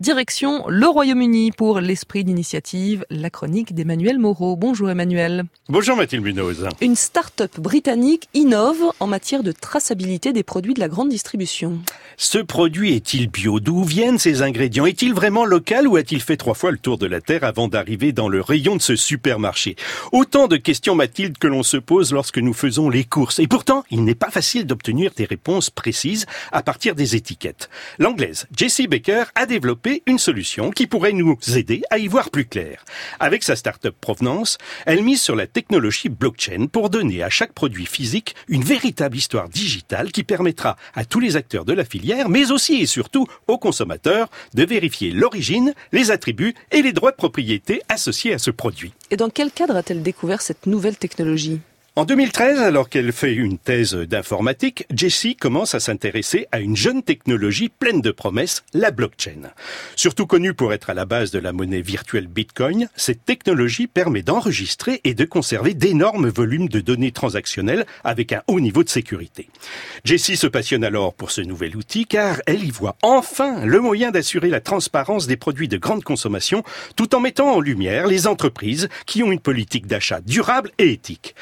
Direction le Royaume-Uni pour l'esprit d'initiative, la chronique d'Emmanuel Moreau. Bonjour Emmanuel. Bonjour Mathilde Munoz. Une start-up britannique innove en matière de traçabilité des produits de la grande distribution. Ce produit est-il bio? D'où viennent ces ingrédients? Est-il vraiment local ou a-t-il fait trois fois le tour de la Terre avant d'arriver dans le rayon de ce supermarché? Autant de questions Mathilde que l'on se pose lorsque nous faisons les courses. Et pourtant, il n'est pas facile d'obtenir des réponses précises à partir des étiquettes. L'anglaise Jessie Baker a développé une solution qui pourrait nous aider à y voir plus clair. Avec sa start-up Provenance, elle mise sur la technologie blockchain pour donner à chaque produit physique une véritable histoire digitale qui permettra à tous les acteurs de la filière, mais aussi et surtout aux consommateurs, de vérifier l'origine, les attributs et les droits de propriété associés à ce produit. Et dans quel cadre a-t-elle découvert cette nouvelle technologie? En 2013, alors qu'elle fait une thèse d'informatique, Jessie commence à s'intéresser à une jeune technologie pleine de promesses, la blockchain. Surtout connue pour être à la base de la monnaie virtuelle Bitcoin, cette technologie permet d'enregistrer et de conserver d'énormes volumes de données transactionnelles avec un haut niveau de sécurité. Jessie se passionne alors pour ce nouvel outil car elle y voit enfin le moyen d'assurer la transparence des produits de grande consommation tout en mettant en lumière les entreprises qui ont une politique d'achat durable et éthique.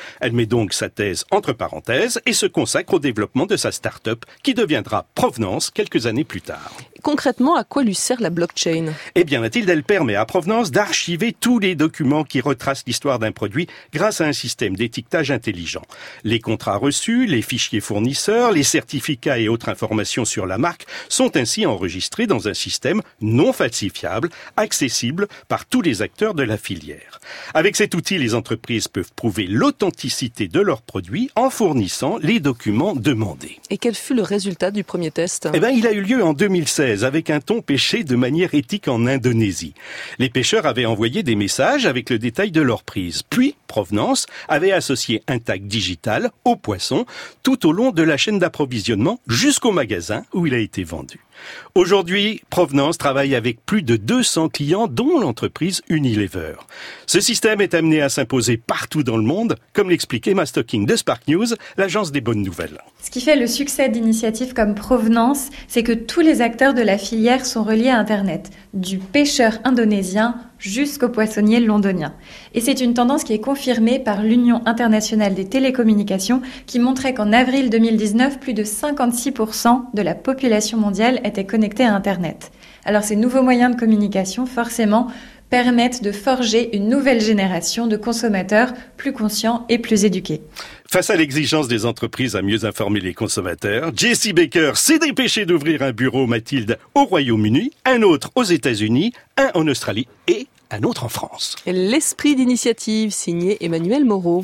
Donc sa thèse entre parenthèses et se consacre au développement de sa start-up qui deviendra Provenance quelques années plus tard. Concrètement, à quoi lui sert la blockchain? Eh bien, Mathilde, elle permet à Provenance d'archiver tous les documents qui retracent l'histoire d'un produit grâce à un système d'étiquetage intelligent. Les contrats reçus, les fichiers fournisseurs, les certificats et autres informations sur la marque sont ainsi enregistrés dans un système non falsifiable, accessible par tous les acteurs de la filière. Avec cet outil, les entreprises peuvent prouver l'authenticité de leurs produits en fournissant les documents demandés. Et quel fut le résultat du premier test? Eh bien, il a eu lieu en 2016 avec un thon pêché de manière éthique en Indonésie. Les pêcheurs avaient envoyé des messages avec le détail de leur prise. Puis, Provenance avait associé un tag digital au poisson tout au long de la chaîne d'approvisionnement jusqu'au magasin où il a été vendu. Aujourd'hui, Provenance travaille avec plus de 200 clients, dont l'entreprise Unilever. Ce système est amené à s'imposer partout dans le monde, comme l'expliquait Stocking de Spark News, l'agence des bonnes nouvelles. Ce qui fait le succès d'initiatives comme Provenance, c'est que tous les acteurs de la filière sont reliés à Internet, du pêcheur indonésien jusqu'au poissonnier londonien. Et c'est une tendance qui est confirmée par l'Union internationale des télécommunications qui montrait qu'en avril 2019, plus de 56% de la population mondiale était connectée à Internet. Alors ces nouveaux moyens de communication, forcément, permettent de forger une nouvelle génération de consommateurs plus conscients et plus éduqués. Face à l'exigence des entreprises à mieux informer les consommateurs, Jesse Baker s'est dépêché d'ouvrir un bureau Mathilde au Royaume-Uni, un autre aux États-Unis, un en Australie et un autre en France. L'esprit d'initiative signé Emmanuel Moreau.